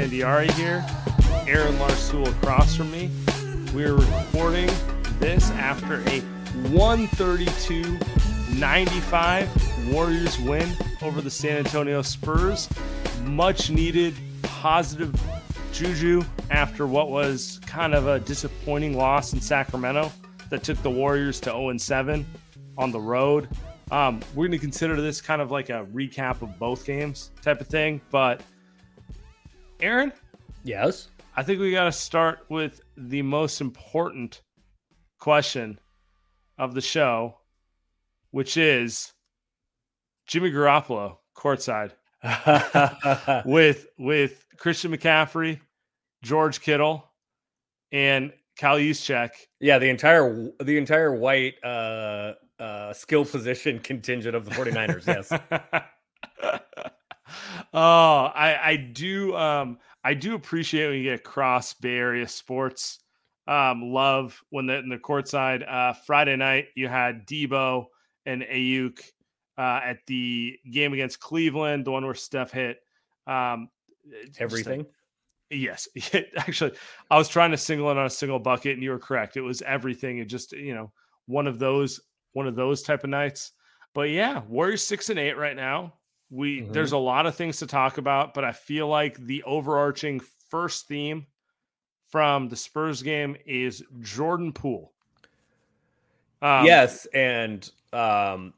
Sam Esfandiari here. Aaron Larsoul across from me. We're recording this after a 132-95 Warriors win over the San Antonio Spurs. Much needed positive juju after what was kind of a disappointing loss in Sacramento that took the Warriors to 0-7 on the road. Um, we're going to consider this kind of like a recap of both games type of thing. But Aaron, Yes. I think we got to start with the most important question of the show, which is Jimmy Garoppolo courtside with with Christian McCaffrey, George Kittle, and Kyle Juszczyk. yeah, the entire the entire white uh uh skill position contingent of the 49ers, yes. oh, I I do um I do appreciate when you get cross Bay Area sports. Um, love when the in the courtside. Uh, Friday night you had Deebo and Aiyuk uh, at the game against Cleveland, the one where Steph hit um, a- Everything. Yes, actually, I was trying to single it on a single bucket, and you were correct. It was everything. It just you know one of those one of those type of nights. But yeah, Warriors six and eight right now. We Mhm. there's a lot of things to talk about, but I feel like the overarching first theme from the Spurs game is Jordan Poole. Um, yes, and um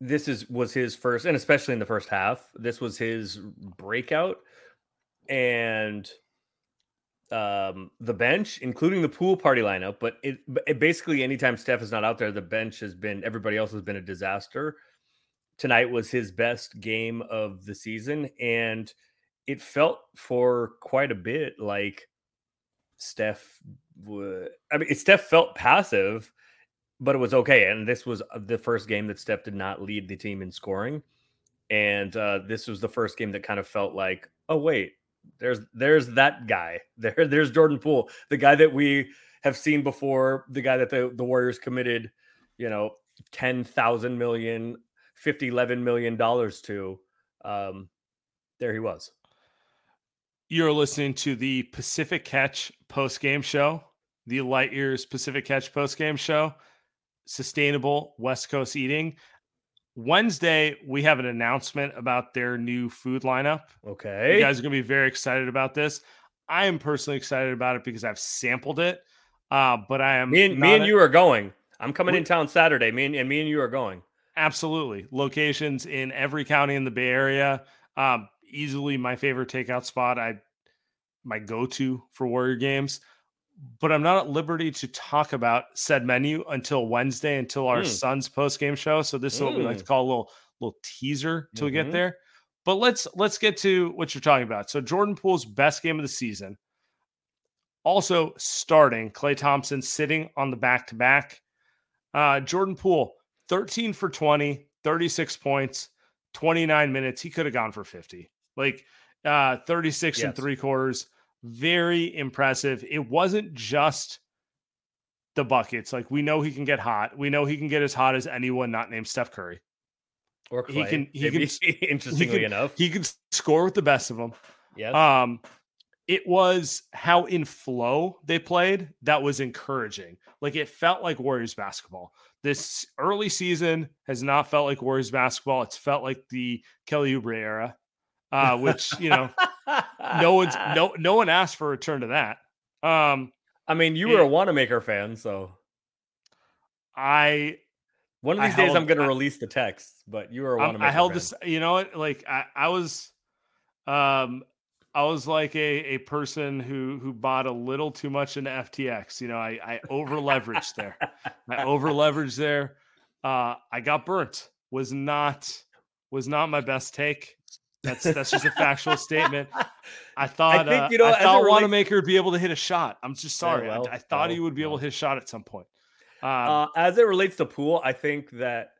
this is was his first and especially in the first half, this was his breakout and um the bench including the pool party lineup but it, but it basically anytime steph is not out there the bench has been everybody else has been a disaster tonight was his best game of the season and it felt for quite a bit like steph i mean steph felt passive but it was okay and this was uh, the first game that steph did not lead the team in scoring and uh, this was the first game that kind of felt like oh wait there's there's that guy there there's jordan poole the guy that we have seen before the guy that the, the warriors committed you know 10,000 million 50 11 million dollars to um there he was You're listening to the Pacific Catch post game show, the Light Years Pacific Catch post game show, sustainable West Coast eating. Wednesday, we have an announcement about their new food lineup. okay You guys are going to be very excited about this. I am personally excited about it because I've sampled it. Uh, but I am me and me and a- you are going i'm coming We- in town saturday me and, and me and you are going Absolutely. Locations in every county in the Bay Area. Um, easily my favorite takeout spot. I my go-to for Warrior games. But I'm not at liberty to talk about said menu until Wednesday, until our Mm. son's post-game show. So this is what we like to Mm. call a little little teaser till we get there. But let's let's get to what you're talking about. So Jordan Poole's best game of the season. Also starting Klay Thompson sitting on the back to back. Uh, Jordan Poole, 13 for 20, 36 points, 29 minutes. He could have gone for 50. Like uh, 36 and three quarters. very impressive. It wasn't just the buckets. Like we know he can get hot. We know he can get as hot as anyone not named Steph Curry. Or Klay, he can he maybe, can interestingly he can, enough. he can score with the best of them. Yeah. Um it was how in flow they played that was encouraging. Like it felt like Warriors basketball. This early season has not felt like Warriors basketball. It's felt like the Kelly Oubre era, uh, which you know no one's no no one asked for a return to that. Um, I mean, you were a Wanamaker fan, so I one of I these days held- I'm going to release the text. But you were a Wanamaker I held fan. this. You know what? Like I, I was, um, I was like a a person who who bought a little too much in FTX. You know, I I over leveraged there. I over leveraged there. Uh, I got burnt. Was not was not my best take. That's that's just a factual statement. I thought think, uh, you know, I as it thought relates- Wanamaker would be able to hit a shot. I'm just sorry. I- well, I, thought he would be able to hit a shot at some point. Um, Uh, as it relates to Poole, I think that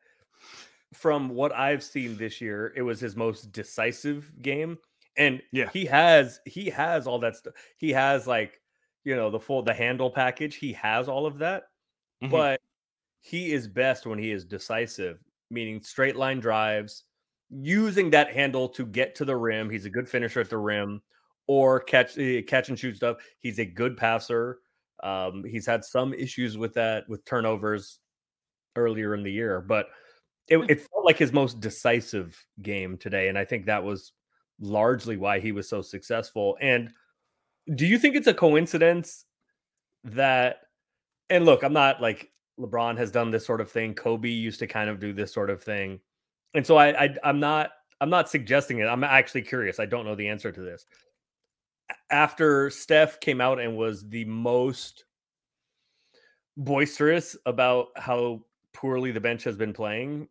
from what I've seen this year, it was his most decisive game, and Yeah. he has he has all that stuff. He has like you know the full the handle package. He has all of that, mhm. but he is best when he is decisive, meaning straight line drives, using that handle to get to the rim. He's a good finisher at the rim, or catch eh, catch and shoot stuff. He's a good passer. Um, he's had some issues with that with turnovers earlier in the year, but it, Hmm. it felt like his most decisive game today, and I think that was largely why he was so successful. And do you think it's a coincidence that? And look, I'm not like LeBron has done this sort of thing. Kobe used to kind of do this sort of thing, and so I, I I'm not I'm not suggesting it. I'm actually curious. I don't know the answer to this. After Steph came out and was the most boisterous about how poorly the bench has been playing,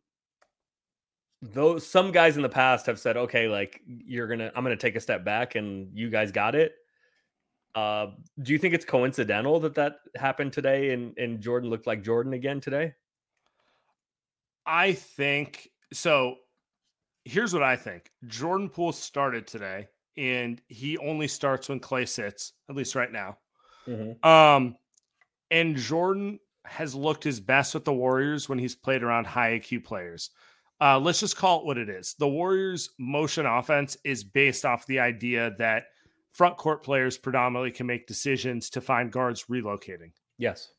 those some guys in the past have said, "Okay, like you're gonna, I'm gonna take a step back, and you guys got it." Uh, do you think it's coincidental that that happened today, and and Jordan looked like Jordan again today? I think so. Here's what I think Jordan Poole started today, and he only starts when Klay sits, at least right now. Um, and Jordan has looked his best with the Warriors when he's played around high IQ players. Uh, let's just call it what it is. The Warriors' motion offense is based off the idea that front court players predominantly can make decisions to find guards relocating Yes.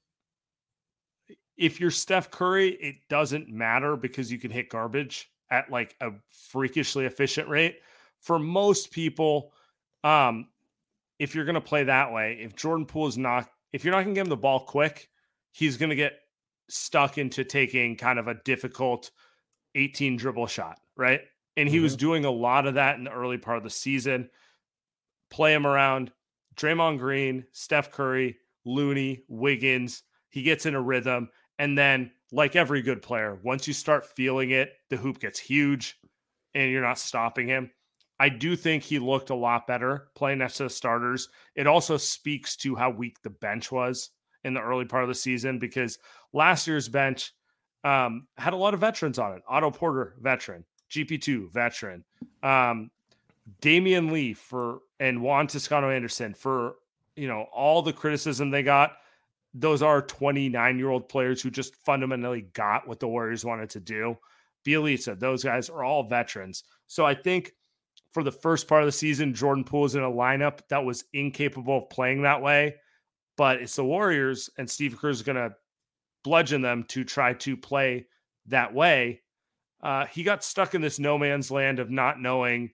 if you're Steph Curry, it doesn't matter because you can hit garbage at like a freakishly efficient rate. For most people, um, if you're going to play that way, if Jordan Poole is not, if you're not going to give him the ball quick, he's going to get stuck into taking kind of a difficult 18 dribble shot, right? And he was mm-hmm. doing a lot of that in the early part of the season. Play him around Draymond Green, Steph Curry, Looney, Wiggins. He gets in a rhythm. And then, like every good player, once you start feeling it, the hoop gets huge and you're not stopping him. I do think he looked a lot better playing next to the starters. It also speaks to how weak the bench was in the early part of the season because last year's bench um, had a lot of veterans on it. Otto Porter, veteran. GP2, veteran. Um, Damion Lee for and Juan Toscano Anderson for you know all the criticism they got. Those are 29 year old players who just fundamentally got what the Warriors wanted to do. Bjelica, those guys are all veterans. So I think for the first part of the season, Jordan Poole is in a lineup that was incapable of playing that way. But it's the Warriors, and Steve Kerr is going to bludgeon them to try to play that way. Uh, he got stuck in this no man's land of not knowing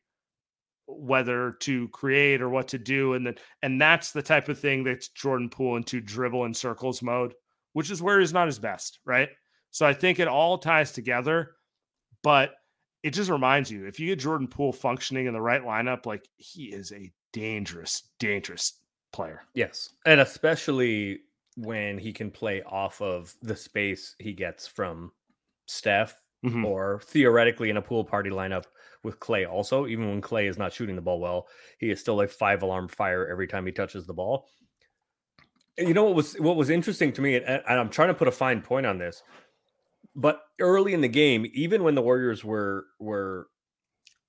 whether to create or what to do, and then and that's the type of thing that's Jordan Poole into dribble in circles mode, which is where he's not his best, right? So I think it all ties together, but it just reminds you if you get Jordan Poole functioning in the right lineup, like he is a dangerous, dangerous player. Yes. And especially when he can play off of the space he gets from Steph Mhm. or theoretically in a pool party lineup with Klay also. Even when Klay is not shooting the ball well, he is still a five alarm fire every time he touches the ball. And you know what was what was interesting to me, and, and I'm trying to put a fine point on this, but early in the game, even when the Warriors were were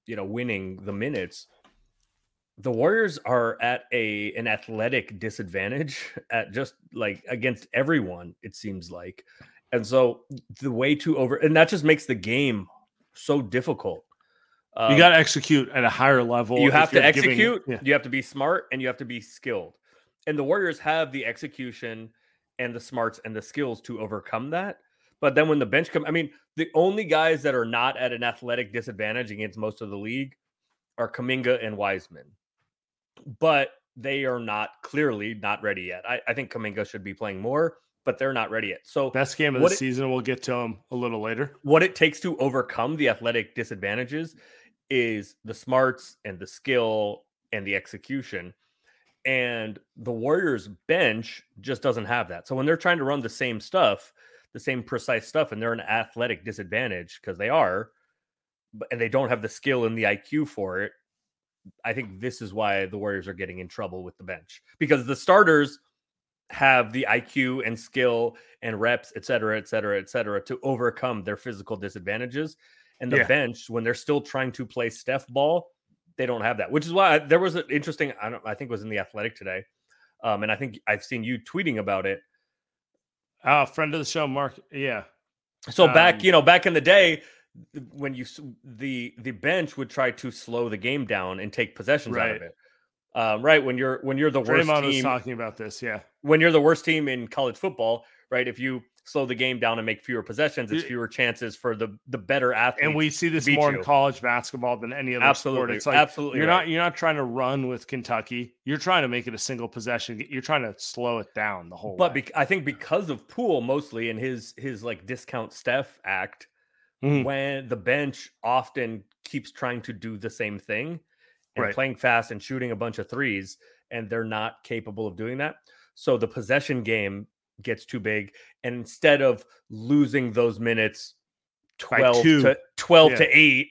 you know winning the minutes, the Warriors are at a an athletic disadvantage at just like against everyone, it seems like. And so the way to over and that just makes the game so difficult. Um, you got to execute at a higher level. You have to execute, giving, yeah. you have to be smart, and you have to be skilled. And the Warriors have the execution and the smarts and the skills to overcome that. But then when the bench come, I mean, the only guys that are not at an athletic disadvantage against most of the league are Kuminga and Wiseman. But they are not clearly not ready yet. I, I think Kuminga should be playing more, but they're not ready yet. So best game of the it, season. We'll get to them a little later. What it takes to overcome the athletic disadvantages is the smarts and the skill and the execution. And the Warriors bench just doesn't have that. So when they're trying to run the same stuff, the same precise stuff, and they're an athletic disadvantage because they are, and they don't have the skill and the IQ for it. I think this is why the Warriors are getting in trouble with the bench because the starters have the IQ and skill and reps, et cetera, et cetera, et cetera, to overcome their physical disadvantages. And the yeah. bench, when they're still trying to play Steph ball, they don't have that. Which is why I, there was an interesting. I don't. I think was in the Athletic today, um, and I think I've seen you tweeting about it. Oh, friend of the show, Mark. Yeah. So um, back, you know, back in the day, when you the the bench would try to slow the game down and take possessions right. out of it. Um, right when you're when you're the Draymond worst team. talking about this. Yeah. When you're the worst team in college football, right? If you slow the game down and make fewer possessions, it's fewer chances for the the better athlete. And we see this more you. in college basketball than any other absolutely. sport. It's like absolutely you're right. not you're not trying to run with Kentucky. You're trying to make it a single possession. You're trying to slow it down the whole. But be- I think because of Poole mostly and his his like discount Steph act, mm-hmm. when the bench often keeps trying to do the same thing and right. playing fast and shooting a bunch of threes, and they're not capable of doing that. So the possession game gets too big. And instead of losing those minutes 12 to 12 yeah. to 8,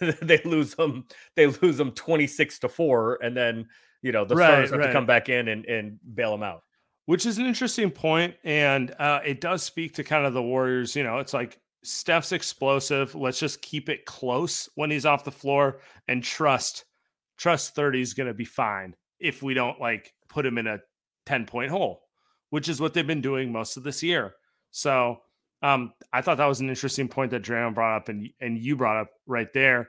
they lose them they lose them 26 to 4 and then, you know, the right, stars have right. to come back in and and bail them out. Which is an interesting point and uh, it does speak to kind of the Warriors, you know, it's like Steph's explosive. Let's just keep it close when he's off the floor and trust trust 30 is going to be fine if we don't like put him in a 10 point hole which is what they've been doing most of this year. So um, I thought that was an interesting point that Draymond brought up and, and you brought up right there.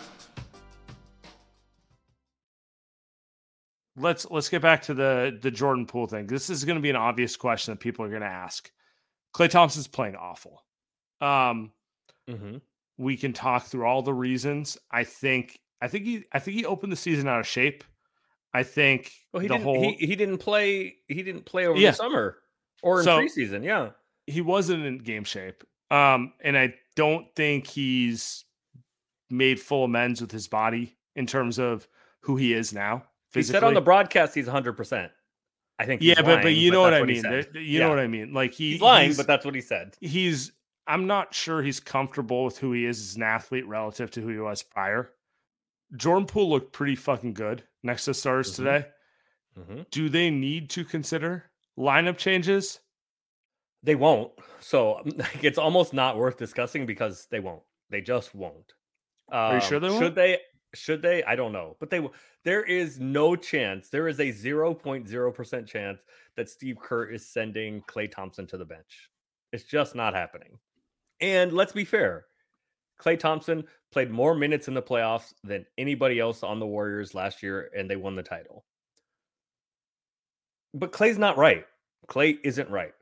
Let's let's get back to the the Jordan Poole thing. This is going to be an obvious question that people are going to ask. Klay Thompson's playing awful. Um, Mm-hmm. we can talk through all the reasons. I think I think he I think he opened the season out of shape. I think Well, he the didn't. whole He, he didn't play. He didn't play over Yeah. the summer or in So- preseason. Yeah. he wasn't in game shape. Um, and I don't think he's made full amends with his body in terms of who he is now. He said on the broadcast he's 100. percent I think. yeah, he's but but lying, you know what I mean. There- You Yeah. know what I mean. Like he, He's lying, he's- but that's what he said. he's. I'm not sure he's comfortable with who he is as an athlete relative to who he was prior. Jordan Poole looked pretty fucking good next to stars Mhm. today. Mhm. Do they need to consider lineup changes? They won't. So like, it's almost not worth discussing because they won't. They just won't. Are you sure Um, they won't? Should they? Should they? I don't know. But they will. There is no chance. There is a 0.0% chance that Steve Kerr is sending Klay Thompson to the bench. It's just not happening. And let's be fair. Klay Thompson played more minutes in the playoffs than anybody else on the Warriors last year, and they won the title. But Klay's not right. Klay isn't right.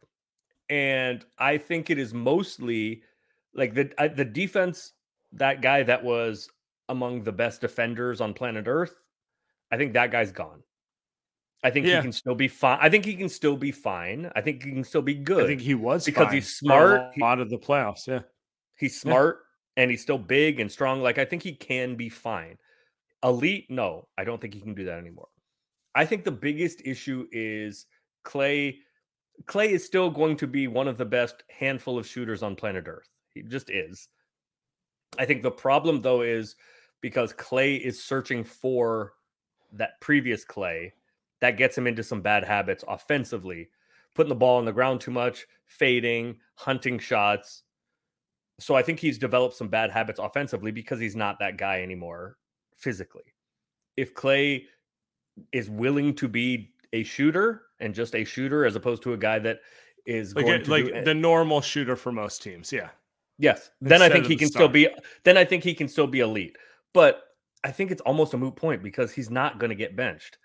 And I think it is mostly like the uh, the defense that guy that was among the best defenders on planet Earth, I think that guy's gone. I think Yeah. he can still be fine. I think he can still be fine. I think he can still be good. I think he was Because he's a smart, he- lot of the playoffs. Yeah. he's smart and he's still big and strong. Like I think he can be fine. Elite, no, I don't think he can do that anymore. I think the biggest issue is Klay. Klay is still going to be one of the best handful of shooters on planet Earth. He just is. I think the problem though is because Klay is searching for that previous Klay that gets him into some bad habits offensively, putting the ball on the ground too much, fading, hunting shots. So I think he's developed some bad habits offensively because he's not that guy anymore physically. If Klay is willing to be a shooter and just a shooter as opposed to a guy that is Like, like do, the normal shooter for most teams. Yeah. Yes. Then I think he can still be then I think he can still be elite. But I think it's almost a moot point because he's not going to get benched.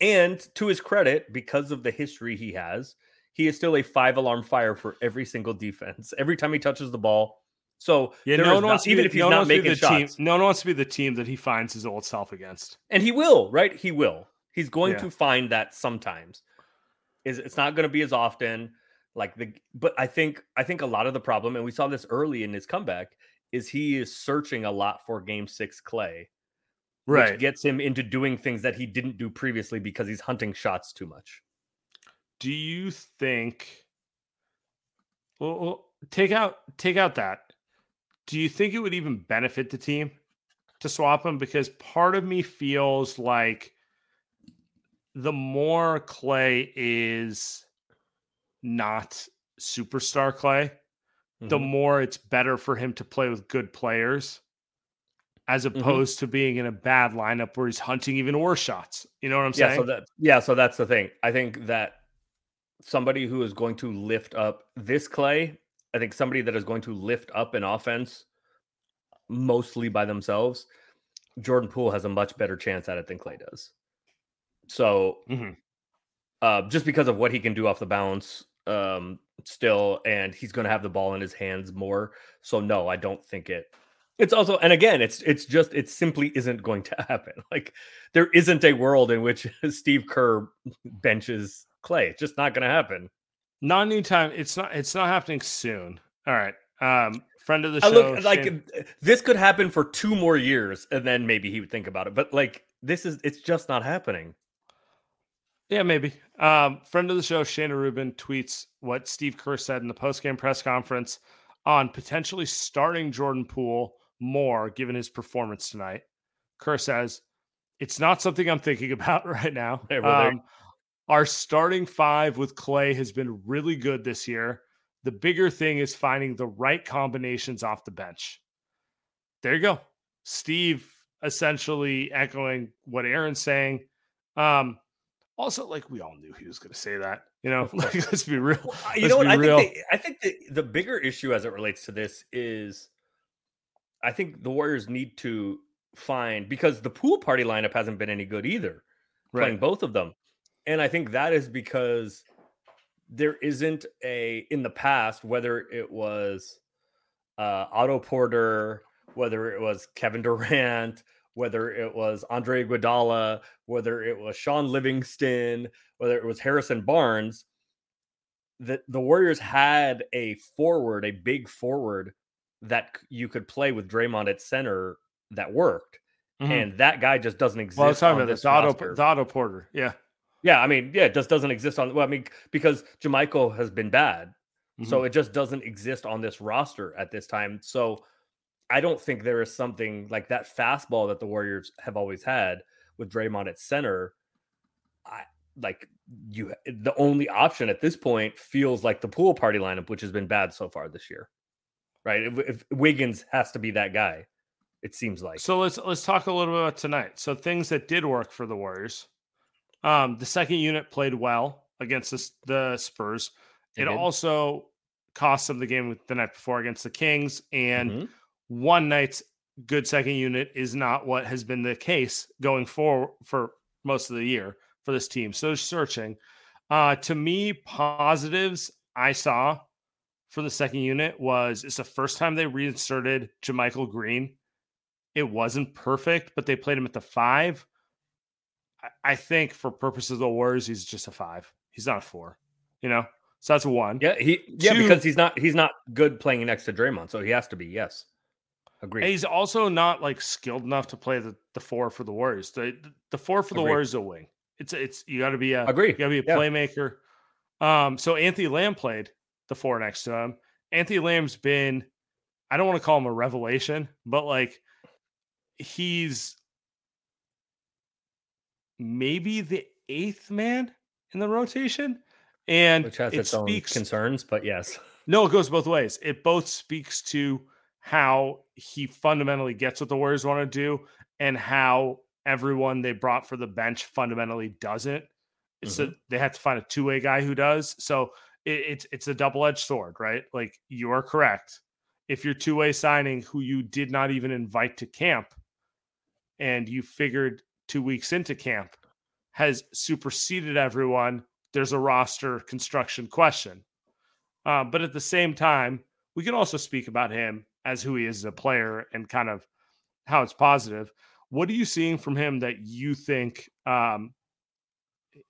And to his credit, because of the history he has, he is still a five alarm fire for every single defense. Every time he touches the ball. So Yeah. No one wants even if he's no not wants to be making the shots, team. No one wants to be the team that he finds his old self against. and he will, right? He will. He's going Yeah. to find that sometimes. Is it's not going to be as often like the but I think I think a lot of the problem and we saw this early in his comeback is he is searching a lot for game 6 Klay. Which gets him into doing things that he didn't do previously because he's hunting shots too much. Do you think? Well, well, take out take out that. Do you think it would even benefit the team to swap him? Because part of me feels like the more Klay is not superstar Klay, the Mhm. more it's better for him to play with good players as Mm-hmm. opposed to being in a bad lineup where he's hunting even worse shots. You know what I'm saying? yeah, so that yeah, so that's the thing. I think that somebody who is going to lift up this Klay, I think somebody that is going to lift up an offense mostly by themselves, Jordan Poole has a much better chance at it than Klay does. So Mhm. uh, just because of what he can do off the bounce um, still, and he's going to have the ball in his hands more. So no, I don't think it. It's also, and again, it's it's just it simply isn't going to happen. Like there isn't a world in which Steve Kerr benches Klay. It's just not going to happen. Not anytime. It's not. It's not happening soon. All right. Um, friend of the I show. look like Shane- uh, this could happen for two more years, and then maybe he would think about it. But like this is, it's just not happening. Yeah, maybe. Um, friend of the show, Shayna Rubin tweets what Steve Kerr said in the postgame press conference on potentially starting Jordan Poole more given his performance tonight. Kerr says, "It's not something I'm thinking about right now. Yeah, well, Um, our starting five with Klay has been really good this year. The bigger thing is finding the right combinations off the bench. There you go. Steve essentially echoing what Aaron's saying. Um, also, like we all knew he was going to say that. You know, like let's be real. Well, you Let's know what? I real. think, the, I think the, the bigger issue as it relates to this is I think the Warriors need to find because the pool party lineup hasn't been any good either. playing both of them. And I think that is because there isn't a in the past, whether it was uh Otto Porter, whether it was Kevin Durant, whether it was Andre Iguodala, whether it was Shaun Livingston, whether it was Harrison Barnes, that the Warriors had a forward, a big forward that you could play with Draymond at center that worked. Mhm. And that guy just doesn't exist. well, I was talking on about this Otto, Otto Porter. Yeah. Yeah, I mean, yeah, it just doesn't exist on. Well, I mean, because JaMychal has been bad, Mm-hmm. so it just doesn't exist on this roster at this time. So I don't think there is something like that fastball that the Warriors have always had with Draymond at center. I like you. The only option at this point feels like the pool party lineup, which has been bad so far this year. Right? If, if Wiggins has to be that guy, it seems like. So let's let's talk a little bit about tonight. So things that did work for the Warriors. Um, the second unit played well against the, the Spurs. They It also cost them the game the night before against the Kings. And Mhm. One night's good second unit is not what has been the case going forward for most of the year for this team. So searching. Uh, to me, positives I saw for the second unit was it's the first time they reinserted JaMychal Green. It wasn't perfect, but they played him at the five. I, I think for purposes of the Warriors, he's just a five. He's not a four. You know, so that's one. Yeah, he yeah Two- because he's not he's not good playing next to Draymond, so he has to be. Yes, agreed. And he's also not like skilled enough to play the, the four for the Warriors. The the four for the Agreed. Warriors is a wing. It's it's you got to be a Agree. you got to be a Yeah. playmaker. Um, so Anthony Lamb played the four next to him. Anthony Lamb's been, I don't want to call him a revelation, but like he's maybe the eighth man in the rotation, and which has it its own speaks concerns, but yes, no, it goes both ways. It both speaks to how he fundamentally gets what the Warriors want to do and how everyone they brought for the bench fundamentally doesn't. It's a, they have to find a two way guy who does. So it, it's it's a double edged sword, right? Like you are correct. If you're two way signing who you did not even invite to camp, and you figured two weeks into camp has superseded everyone, there's a roster construction question. Uh, but at the same time, we can also speak about him as who he is as a player and kind of how it's positive. What are you seeing from him that you think? Um,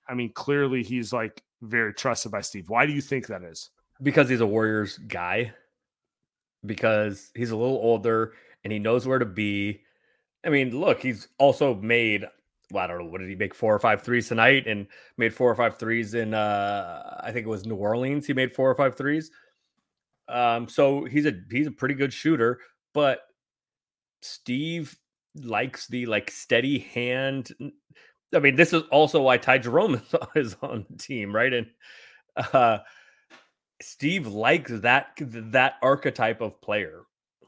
I mean, clearly he's like very trusted by Steve. Why do you think that is? because he's a Warriors guy, because he's a little older and he knows where to be. I mean, look, he's also made. Well, I don't know what did he make four or five threes tonight, and made four or five threes in. uh I think it was New Orleans. He made four or five threes. Um, so he's a he's a pretty good shooter, but Steve likes the like steady hand. I mean, this is also why Ty Jerome is, on the team, right? And uh Steve likes that that archetype of player.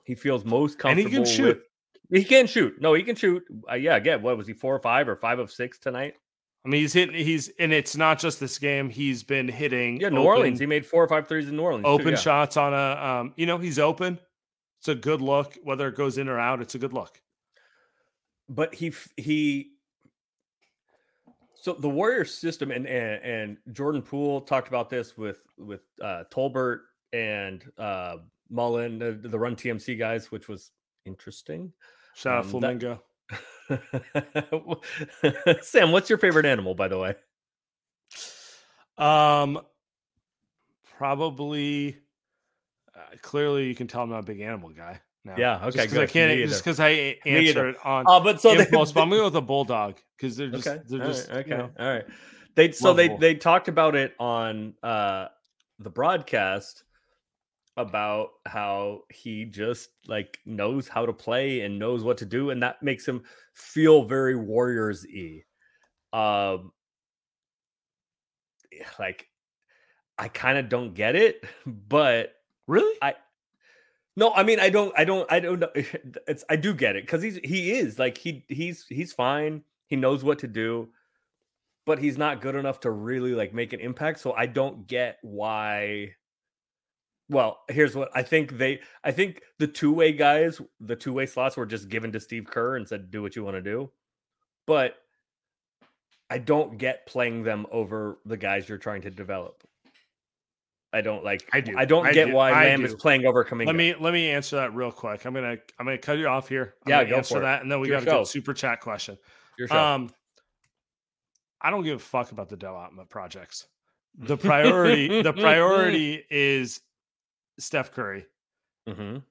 He feels most comfortable. And he can shoot. with- he can shoot. No, he can shoot. Uh, yeah, again, what was he four or five or five of six tonight? I mean, he's hitting. He's and it's not just this game. He's been hitting. Yeah, New open- Orleans. He made four or five threes in New Orleans. too, open yeah. shots on a. Um, you know, he's open. It's a good look. Whether it goes in or out, it's a good look. but he he so the warrior system and, and and jordan poole talked about this with with uh tolbert and uh mullin the, the run tmc guys which was interesting Shout out Um, Flamingo. sam what's your favorite animal by the way Um, probably. Uh, clearly, you can tell I'm not a big animal guy. Now. Yeah, okay, because I can't. Just because I answer it on oh but so they, but I'm gonna go with a bulldog because they're just okay they're all just right, okay you know, all right they so they they talked about it on uh the broadcast about how he just like knows how to play and knows what to do and that makes him feel very warriors y um like i kind of don't get it but really. I no, I mean I don't I don't I don't know it's I do get it cuz he's he is like he he's he's fine. He knows what to do. But he's not good enough to really like make an impact, so I don't get why Well, here's what I think they I think the two-way guys, the two-way slots were just given to Steve Kerr and said do what you want to do. But I don't get playing them over the guys you're trying to develop. I don't like. I do. I don't I get do. why I Lamb is playing over Kuminga. Let me let me answer that real quick. I'm gonna I'm gonna cut you off here. I'm Yeah, go answer for it. that, and then we got a good super chat question. Your show. Um, I don't give a fuck about the development projects. The priority the priority is Steph Curry. Mhm.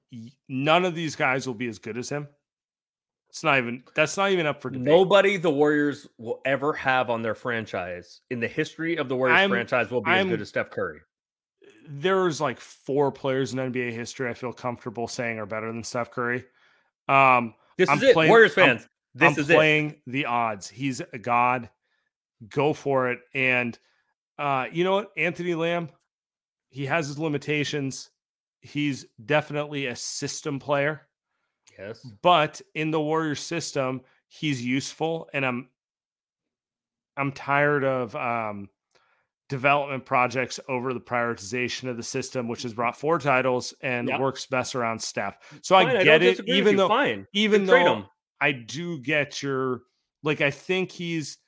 None of these guys will be as good as him. It's not even that's not even up for debate. Nobody the Warriors will ever have on their franchise in the history of the Warriors I'm- franchise will be I'm- as good as Steph Curry. there's like four players in NBA history I feel comfortable saying are better than Steph Curry. Um, This I'm is it, playing- Warriors fans. This I'm is it. playing the odds. He's a god. Go for it. And uh, you know what? Anthony Lamb, he has his limitations. He's definitely a system player, Yes. but in the Warriors system, he's useful. And I'm I'm tired of um development projects over the prioritization of the system, which has brought four titles and Yeah. works best around Steph. So Fine, I get it, disagree with even you, though fine. even though. I do get your like I think he's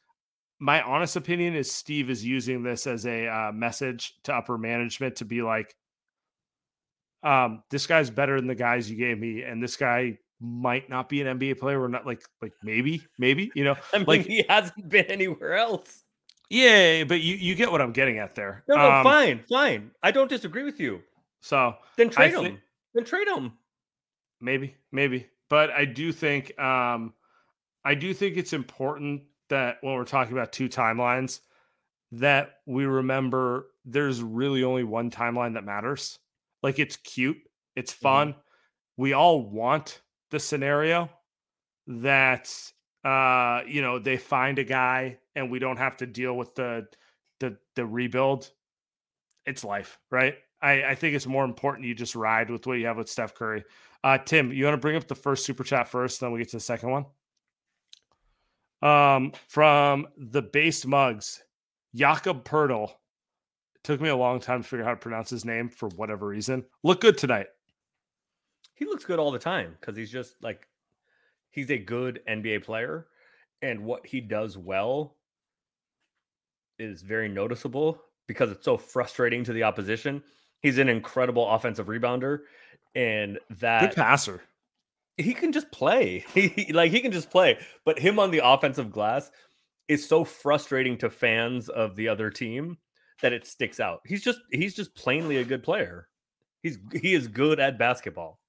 my honest opinion is Steve is using this as a uh, message to upper management to be like um this guy's better than the guys you gave me and this guy might not be an NBA player We're not like like maybe maybe you know I mean, like- he hasn't been anywhere else. yeah but you you get what I'm getting at there No, no, Um, fine, fine. I don't disagree with you. so Then trade him. then trade him. maybe maybe but i do think um i do think it's important that when we're talking about two timelines that we remember there's really only one timeline that matters. Like it's cute it's fun. We all want the scenario that uh you know they find a guy and we don't have to deal with the the the rebuild. It's life right? I i think it's more important you just ride with what you have with steph curry. Uh, Tim, you want to bring up the first super chat first, then we get to the second one. Um, from the based mugs, Jakob Poeltl. Took me a long time to figure out how to pronounce his name for whatever reason. Look good tonight. He looks good all the time because he's just like he's a good NBA player, and what he does well is very noticeable because it's so frustrating to the opposition. He's an incredible offensive rebounder, and that Good passer. He can just play. He like he can just play, but him on the offensive glass is so frustrating to fans of the other team that it sticks out. He's just he's just plainly a good player. He's he is good at basketball.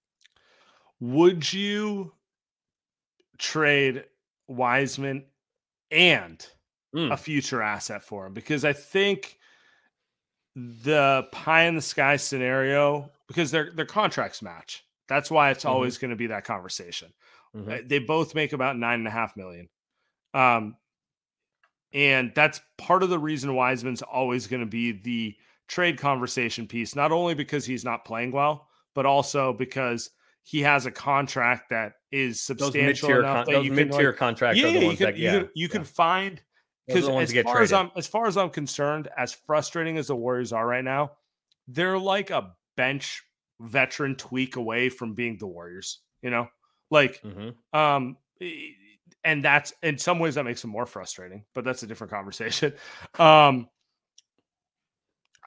Would you trade Wiseman and Mm. a future asset for him? Because I think the pie in the sky scenario, because their their contracts match. That's why it's Mhm. always going to be that conversation. Mhm. Uh, They both make about nine and a half million. Um, and that's part of the reason Wiseman's always going to be the trade conversation piece, not only because he's not playing well, but also because he has a contract that is substantial mid-tier, enough con- that those you can mid-tier like, contracts yeah, are the you can, that you yeah, can, you yeah. can find because as far as. I'm as far as I'm concerned, as frustrating as the Warriors are right now, they're like a bench veteran tweak away from being the Warriors. You know, like Mhm. um, and that's in some ways that makes them more frustrating, but that's a different conversation. Um,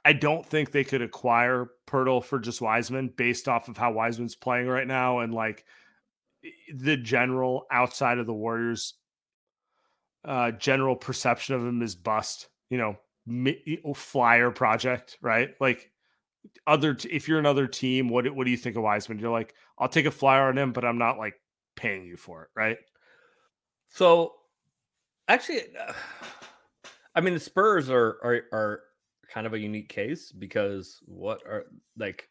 I don't think they could acquire Poeltl for just Wiseman based off of how Wiseman's playing right now and like the general outside of the Warriors uh general perception of him is bust, you know, mi- flyer project, right? Like other t- if you're another team, what do- what do you think of Wiseman? You're like, I'll take a flyer on him, but I'm not like paying you for it, right? So, actually, uh, I mean, the Spurs are are are kind of a unique case because what are like,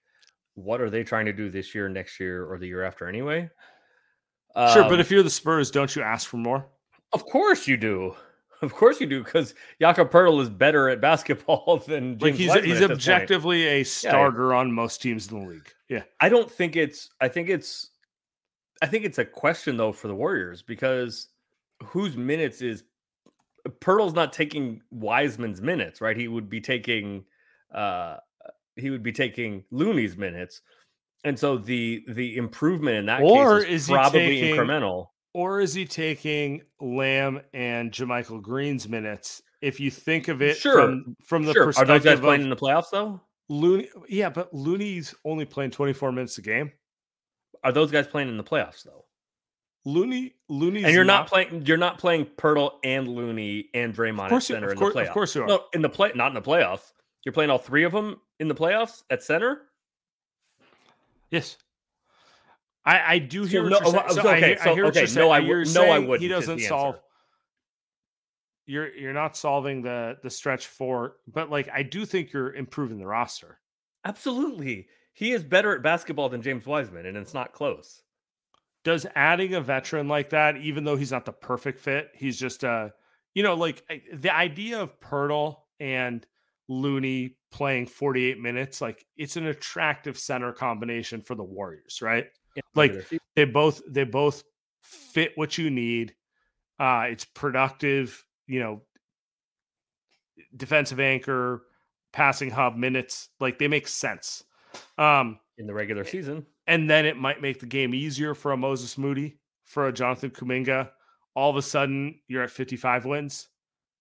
what are they trying to do this year, next year, or the year after anyway? sure, but Um, if you're the Spurs, don't you ask for more? of course you do, of course you do, because Jakob Poeltl is better at basketball than Like he's he's objectively a starter on most teams in the league. Yeah. I don't think it's. I think it's. I think it's a question though for the Warriors because whose minutes is Poeltl's not taking Wiseman's minutes, right? He would be taking. uh He would be taking Looney's minutes, and so the the improvement in that Or case is, is probably taking- incremental. Or is he taking Lamb and JaMychal Green's minutes? If you think of it Sure. from, from the Sure. Are perspective those guys of playing in the playoffs though? Looney, yeah, but Looney's only playing 24 minutes a game. Are those guys playing in the playoffs though? Looney, Looney, and you're not, playing. You're not playing Poeltl and Looney and Draymond at course you- center of in course- the playoffs. of course you are. No, in the play, not in the playoffs. You're playing all three of them in the playoffs at center. Yes. I, I do So hear what no- you're saying. so- So I okay, hear, I so- hear what okay, no, saying. I You're would- no, I wouldn't He doesn't solve. answer. You're you're not solving the the stretch four, but like I do think you're improving the roster. Absolutely, he is better at basketball than James Wiseman, and it's not close. Does adding a veteran like that, even though he's not the perfect fit, he's just uh you know like the idea of Poeltl and Looney playing 48 minutes, like it's an attractive center combination for the Warriors, right? Like, they both they both fit what you need uh it's productive you know defensive anchor passing hub minutes like they make sense. Um in the regular season. and then it might make the game easier for a Moses Moody for a Jonathan Kuminga. All of a sudden you're at 55 wins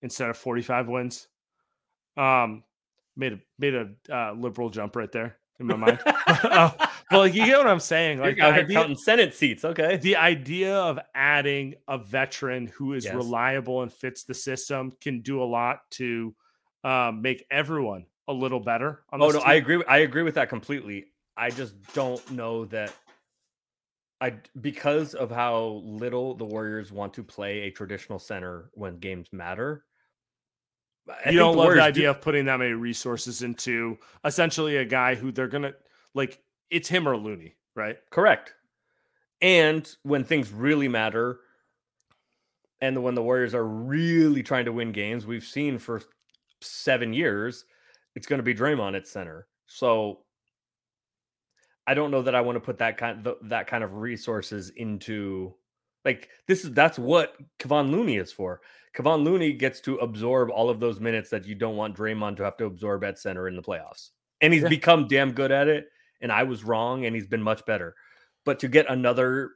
instead of 45 wins. Um made a made a uh, liberal jump right there in my mind Uh, but like you get what I'm saying like You're out idea- counting Senate seats. Okay, the idea of adding a veteran who is Yes. reliable and fits the system can do a lot to um, make everyone a little better. On Oh no, I agree. I agree with that completely. I just don't know that. I because of how little the Warriors want to play a traditional center when games matter. I You don't love the Warriors do- idea of putting that many resources into essentially a guy who they're gonna like. It's him or Looney, right? correct. And when things really matter, and when the Warriors are really trying to win games, we've seen for seven years, it's going to be Draymond at center. So I don't know that I want to put that kind th- that kind of resources into like this is that's what Kevon Looney is for. Kevon Looney gets to absorb all of those minutes that you don't want Draymond to have to absorb at center in the playoffs. And he's Yeah. become damn good at it. And I was wrong, and he's been much better. But to get another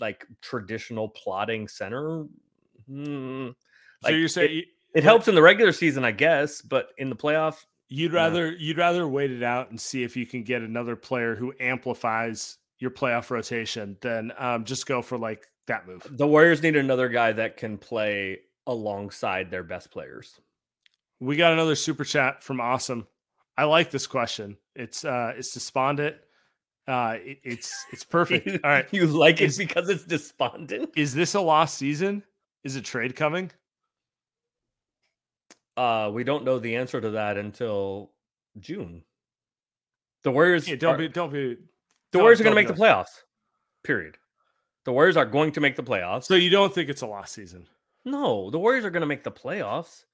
like traditional plotting center, hmm, so Like, you're saying it helps in the regular season, I guess, but in the playoff, you'd Yeah. rather you'd rather wait it out and see if you can get another player who amplifies your playoff rotation than um, just go for like that move. the Warriors need another guy that can play alongside their best players. We got another super chat from Awesome. I like this question. It's uh it's despondent. Uh it, it's it's perfect. All right. you like it because it's despondent. Is this a lost season? Is a trade coming? Uh, we don't know the answer to that until June. The Warriors, Yeah, don't are- be don't be the Warriors are going to make the playoffs. Period. The Warriors are going to make the playoffs. So you don't think it's a lost season? no, the Warriors are going to make the playoffs.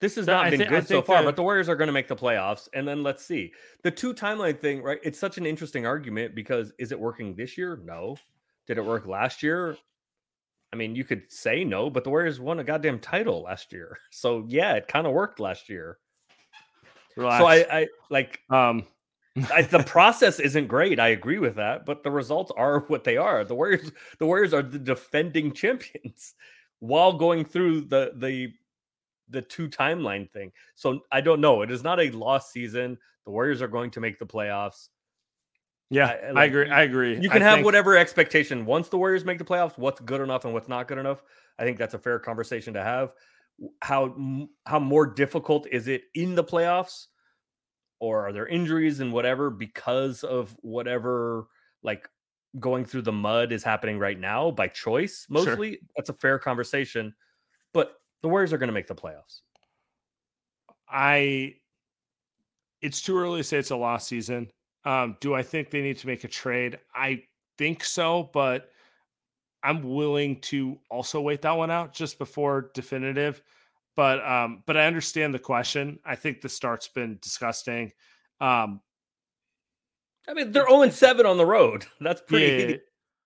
This has No, not I been I good so far, the- but the Warriors are going to make the playoffs. And then let's see. The two timeline thing, right? It's such an interesting argument because is it working this year? No. Did it work last year? I mean, you could say no, but the Warriors won a goddamn title last year. So yeah, it kind of worked last year. Relax. So I, I like um I, the process isn't great. I agree with that, but the results are what they are. The Warriors, the Warriors are the defending champions while going through the the the two timeline thing. So I don't know. It is not a lost season. The Warriors are going to make the playoffs. yeah, I- I I, agree. I agree. You I can have think- whatever expectation. Once the Warriors make the playoffs, what's good enough and what's not good enough. I think that's a fair conversation to have. How how more difficult is it in the playoffs, or are there injuries and whatever because of whatever like going through the mud is happening right now by choice? Sure. Mostly, that's a fair conversation. But the Warriors are going to make the playoffs. I it's too early to say it's a lost season. Um, do I think they need to make a trade? I think so, but I'm willing to also wait that one out just before definitive. But um, but I understand the question. I think the start's been disgusting. Um, I mean, they're 0 7 on the road. That's pretty. yeah,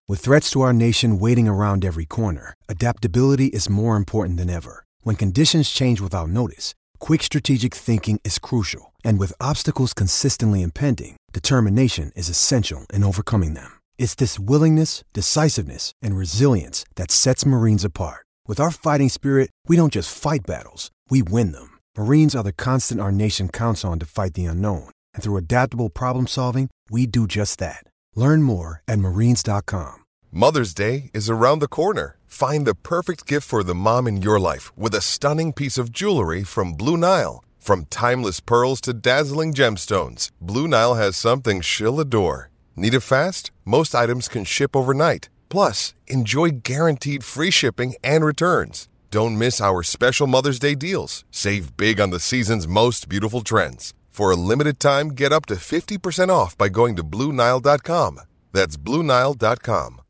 With threats to our nation waiting around every corner, adaptability is more important than ever. When conditions change without notice, quick strategic thinking is crucial. And with obstacles consistently impending, determination is essential in overcoming them. It's this willingness, decisiveness, and resilience that sets Marines apart. With our fighting spirit, we don't just fight battles, we win them. Marines are the constant our nation counts on to fight the unknown. And through adaptable problem solving, we do just that. Learn more at marines.com. Mother's Day is around the corner. Find the perfect gift for the mom in your life with a stunning piece of jewelry from Blue Nile. From timeless pearls to dazzling gemstones, Blue Nile has something she'll adore. Need it fast? Most items can ship overnight. Plus, enjoy guaranteed free shipping and returns. Don't miss our special Mother's Day deals. Save big on the season's most beautiful trends. For a limited time, get up to 50% off by going to BlueNile.com. That's BlueNile.com.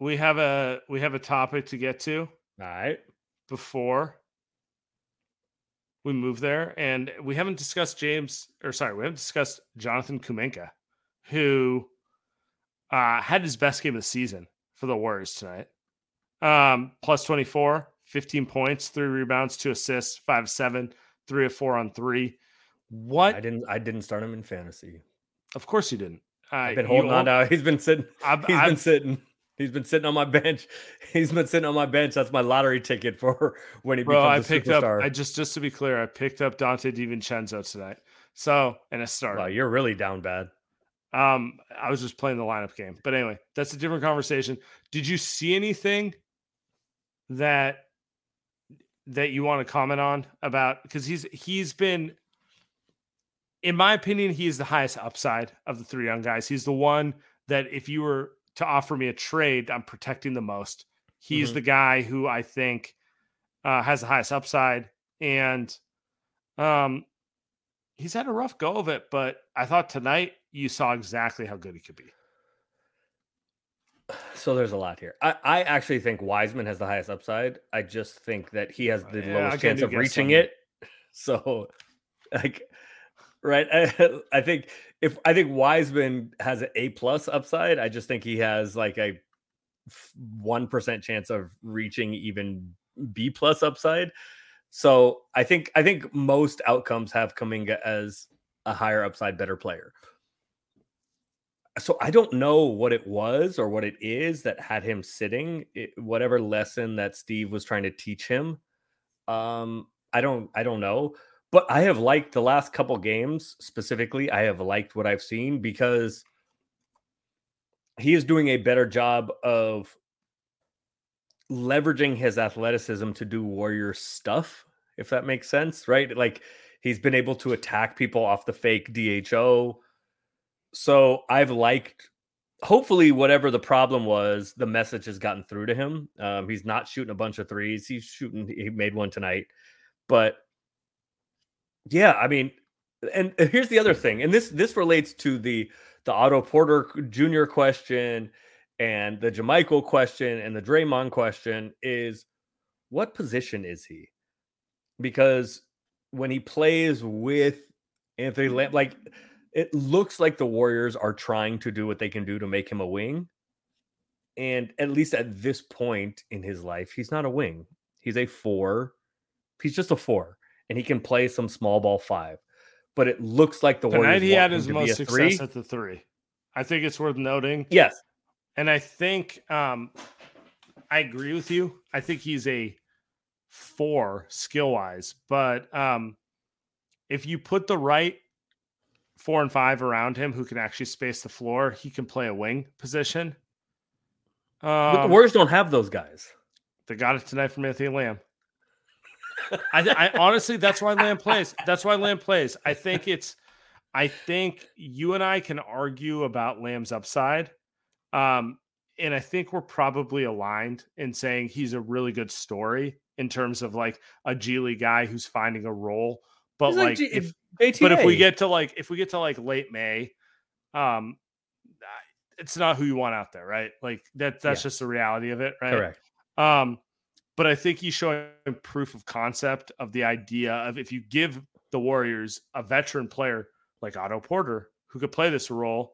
We have a we have a topic to get to All right. before we move there, and we haven't discussed James, or sorry, we haven't discussed Jonathan Kuminga, who uh, had his best game of the season for the Warriors tonight. Um, plus 24, 15 points, three rebounds, two assists, five seven, three of four on three. What? I didn't. I didn't start him in fantasy. Of course you didn't. Uh, I've been holding on to. He's been sitting. I've- He's been I've- sitting. He's been sitting on my bench. He's been sitting on my bench. That's my lottery ticket for when he Bro, I becomes a picked up. superstar. I just just to be clear, I picked up Donte DiVincenzo tonight. So and a start. wow, you're really down bad. Um, I was just playing the lineup game. But anyway, that's a different conversation. Did you see anything that that you want to comment on about because he's he's been in my opinion, he is the highest upside of the three young guys. He's the one that if you were to offer me a trade, I'm protecting the most. He's Mhm. the guy who I think uh, has the highest upside, and um, he's had a rough go of it. But I thought tonight you saw exactly how good he could be. So there's a lot here. I, I actually think Wiseman has the highest upside. I just think that he has uh, the Yeah, lowest chance of reaching it. So, like, right? I, I think if I think Wiseman has an A plus upside, I just think he has like a one percent chance of reaching even B plus upside. So I think I think most outcomes have Kuminga as a higher upside, better player. So I don't know what it was or what it is that had him sitting. It, whatever lesson that Steve was trying to teach him, um, I don't I don't know. But I have liked the last couple games specifically. I have liked what I've seen because he is doing a better job of leveraging his athleticism to do warrior stuff, if that makes sense, right? Like he's been able to attack people off the fake DHO. So I've liked, hopefully, whatever the problem was, the message has gotten through to him. Um, he's not shooting a bunch of threes. He's shooting, he made one tonight. But yeah, I mean, and here's the other thing, and this this relates to the the Otto Porter Jr. question and the JaMychal question and the Draymond question is what position is he? Because when he plays with Anthony Lamb, like it looks like the Warriors are trying to do what they can do to make him a wing. And at least at this point in his life, he's not a wing. He's a four. He's just a four, and he can play some small ball five. But it looks like the Tonight Warriors he had his most success three. at the three. I think it's worth noting. Yes, And I think um, I agree with you. I think he's a four skill wise, but um, if you put the right four and five around him who can actually space the floor, he can play a wing position. but the Um, Warriors don't have those guys. they got it tonight from Anthony Lamb. I, I honestly, that's why Lamb plays. That's why Lamb plays. I think it's, I think you and I can argue about Lamb's upside. Um, and I think we're probably aligned in saying he's a really good story in terms of like a G League guy who's finding a role. But He's like, G- if, but if we get to like, if we get to like late May, um, it's not who you want out there, right? Like that, that's Yeah. just the reality of it, right? correct, Um, but I think he's showing proof of concept of the idea of if you give the Warriors a veteran player like Otto Porter who could play this role,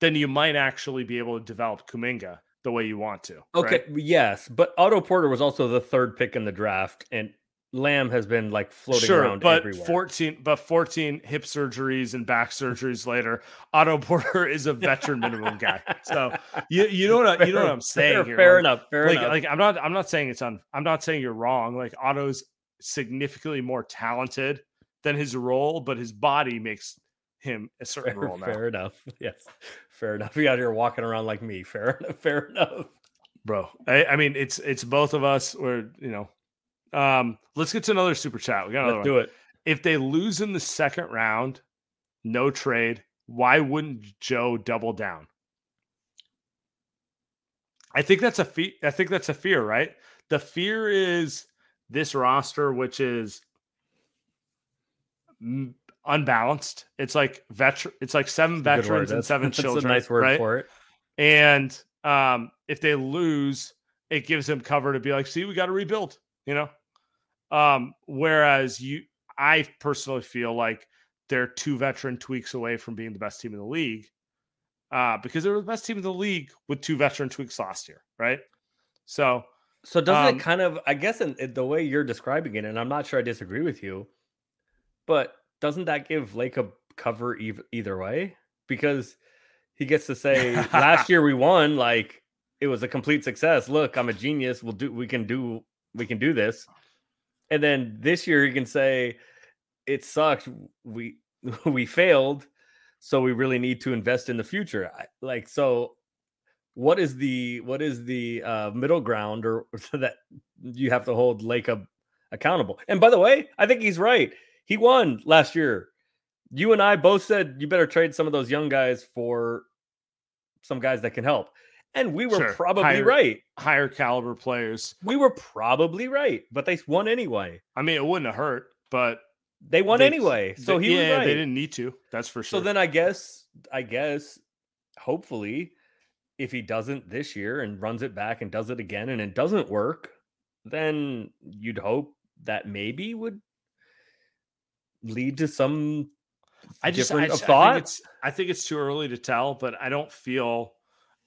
then you might actually be able to develop Kuminga the way you want to. okay, right? yes, but Otto Porter was also the third pick in the draft, and Lamb has been like floating sure, around but everywhere. 14 but 14 hip surgeries and back surgeries later, Otto Porter is a veteran minimum guy. So you you know what I, you know what I'm saying fair, here. fair like, enough. Fair like, enough. like I'm not I'm not saying it's on I'm not saying you're wrong. Like Otto's significantly more talented than his role, but his body makes him a certain fair, role now. fair enough. Yes, fair enough. You out here walking around like me. Fair enough. Fair enough. bro. I, I mean, it's it's both of us. We're you know, um, let's get to another super chat. We got another Let's one. do it. If they lose in the second round, no trade. Why wouldn't Joe double down? I think that's a fe- I think that's a fear, right? The fear is this roster, which is m- unbalanced. It's like veteran. It's like seven word. veterans and That's- seven that's children. a nice word right? for it. And um, if they lose, it gives them cover to be like, see, we got to rebuild, you know? Um, whereas you, I personally feel like they're two veteran tweaks away from being the best team in the league uh, because they were the best team in the league with two veteran tweaks last year, right? So, So doesn't Um, it kind of? I guess in, in the way you're describing it, and I'm not sure I disagree with you, but doesn't that give Lake a cover either way? Because he gets to say, "Last year we won, like it was a complete success. Look, I'm a genius. We'll do. We can do. We can do this." And then this year he can say, "It sucked. We we failed, so we really need to invest in the future." I, like so, what is the what is the uh, middle ground or so that you have to hold Lacob accountable? And by the way, I think he's right. He won last year. You and I both said you better trade some of those young guys for some guys that can help. And we were Sure. probably Higher- right. higher caliber players. We were probably right, but they won anyway. I mean, it wouldn't have hurt, but They won they- anyway. So they- he yeah, was right. they didn't need to. That's for sure. So then I guess, I guess, hopefully, if he doesn't this year and runs it back and does it again and it doesn't work, then you'd hope that maybe would lead to some I just, I, different just- of I thought. think it's I think it's too early to tell, but I don't feel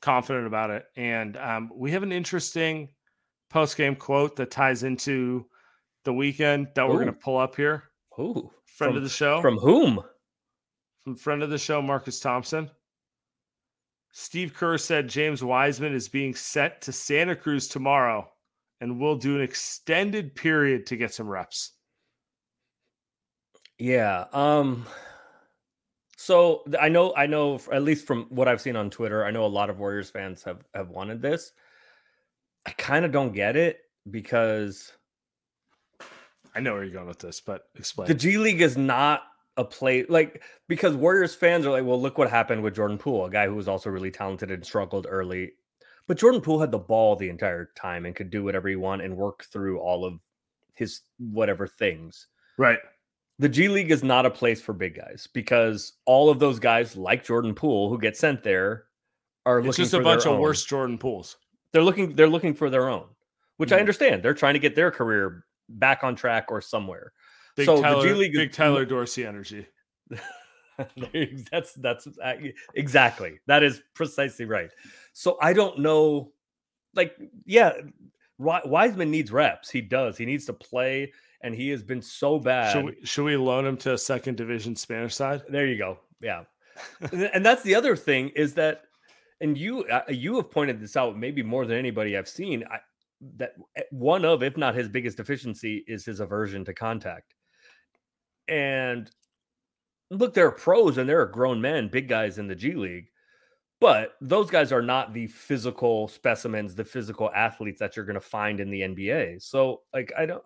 confident about it. And um, we have an interesting post game quote that ties into the weekend that we're going to pull up here. Ooh, Friend from, of the show, from whom? from friend of the show, Marcus Thompson. Steve Kerr said James Wiseman is being sent to Santa Cruz tomorrow and will do an extended period to get some reps. Yeah. Um. So I know, I know, at least from what I've seen on Twitter, I know a lot of Warriors fans have have wanted this. I kind of don't get it because I know where you're going with this, but explain. the G League is not a play like because Warriors fans are like, well, look what happened with Jordan Poole, a guy who was also really talented and struggled early. But Jordan Poole had the ball the entire time and could do whatever he wanted and work through all of his whatever things. right. The G League is not a place for big guys because all of those guys, like Jordan Poole, who get sent there, are It's looking just a bunch of own. worse Jordan Pooles. They're looking. They're looking for their own, which I Mhm. understand. They're trying to get their career back on track or somewhere. Big So the Tyler, G League is- big Tyler Dorsey energy. that's that's exactly that is precisely right. So I don't know, like, yeah, Wi- Wiseman needs reps. He does. He needs to play, and he has been so bad. Should we, should we loan him to a second division Spanish side? There you go. Yeah, and that's the other thing is that, and you uh, you have pointed this out maybe more than anybody I've seen. I, that eh, one of, if not his biggest deficiency, is his aversion to contact. And look, there are pros and there are grown men, big guys in the G League, but those guys are not the physical specimens, the physical athletes that you're going to find in the NBA. So, like, I don't.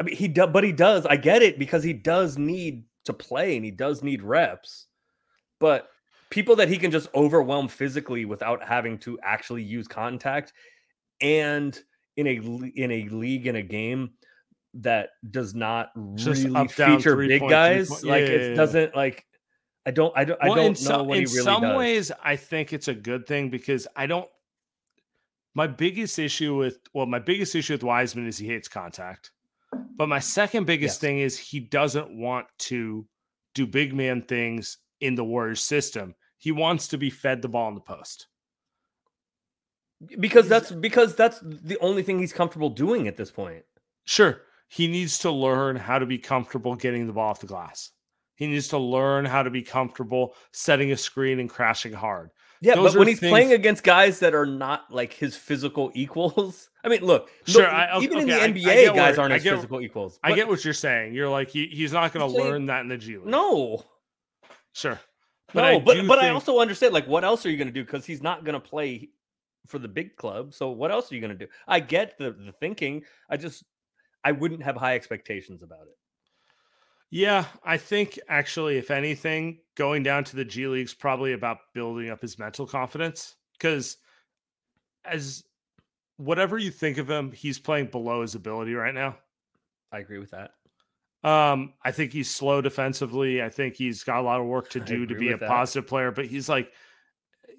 I mean, he does, but he does. I get it because he does need to play and he does need reps. But people that he can just overwhelm physically without having to actually use contact, and in a in a league in a game that does not Just really feature big point, guys, point- like yeah, it yeah, yeah. doesn't like. I don't. I don't. I don't know some, what he really does. in some ways, I think it's a good thing because I don't. My biggest issue with well, my biggest issue with Wiseman is he hates contact. But my second biggest Yes. thing is he doesn't want to do big man things in the Warriors system. He wants to be fed the ball in the post. because that's because that's the only thing he's comfortable doing at this point. Sure. he needs to learn how to be comfortable getting the ball off the glass. He needs to learn how to be comfortable setting a screen and crashing hard. Yeah, Those but when he's things- playing against guys that are not like his physical equals, I mean, look, Sure, look, I- even okay, in the I- I NBA, get guys aren't I his get- physical equals. I get what you're saying. You're like he, he's not going to learn that in the G League. no, sure, no, I but do but I also understand like what else are you going to do because he's not going to play for the big club. So what else are you going to do? I get the the thinking. I just I wouldn't have high expectations about it. Yeah, I think actually, if anything, going down to the G League's probably about building up his mental confidence. Because as whatever you think of him, he's playing below his ability right now. I agree with that. Um, I think he's slow defensively. I think he's got a lot of work to do to be a that. positive player, but he's like,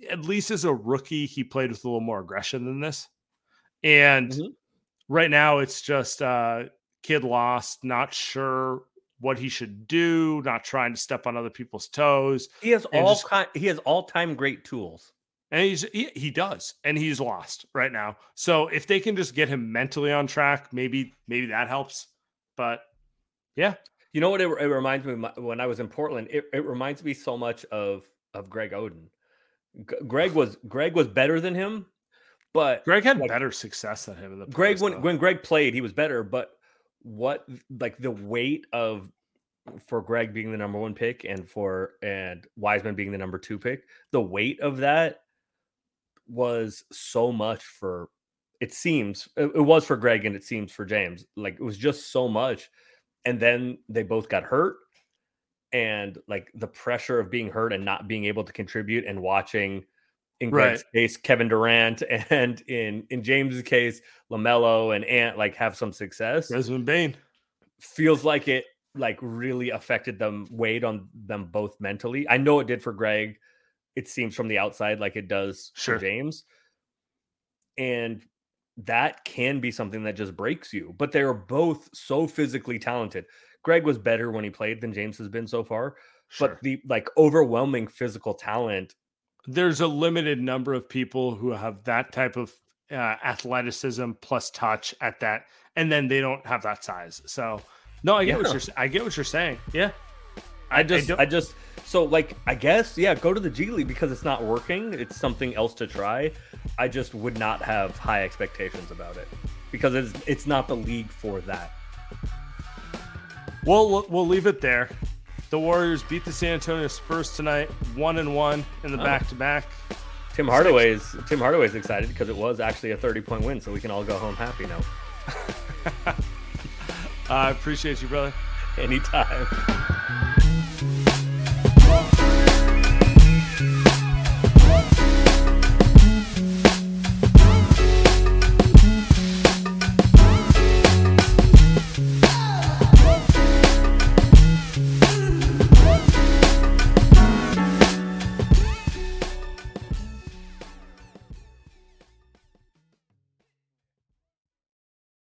at least as a rookie, he played with a little more aggression than this. And Mhm. right now, it's just uh, kid lost, not sure what he should do, not trying to step on other people's toes. He has all just- kind. He has all time great tools. And he's he, he does, and he's lost right now. So if they can just get him mentally on track, maybe maybe that helps. But yeah, You know what? It, it reminds me of my, when I was in Portland. It, it reminds me so much of of Greg Oden. G- Greg was Greg was better than him, but Greg had Like- better success than him in the Greg when though. when Greg played, he was better. But what like the weight of for Greg being the number one pick and for and Wiseman being the number two pick, the weight of that was so much for it seems it, was for Greg and it seems for James. Like it was just so much. And then they both got hurt. And like the pressure of being hurt and not being able to contribute and watching in Greg's case, Kevin Durant, and in in James's case, LaMelo and Ant like have some success. Desmond Bane. Feels like it like really affected them, weighed on them both mentally. I know it did for Greg. It seems from the outside like it does Sure. for James. And that can be something that just breaks you. But they are both so physically talented. Greg was better when he played than James has been so far. Sure. But the like overwhelming physical talent there's a limited number of people who have that type of uh, athleticism plus touch at that, and then they don't have that size. So, no, I get what you're. I get what you're saying. Yeah, I just, I, don't- just, so like, I guess, yeah, go to the G League because it's not working. It's something else to try. I just would not have high expectations about it because it's, it's not the league for that. We'll we'll leave it there. The Warriors beat the San Antonio Spurs tonight, one and one in the back to back. Tim Hardaway's, Tim Hardaway's excited because it was actually a 30 point win, so we can all go home happy now. I appreciate you, brother. Anytime.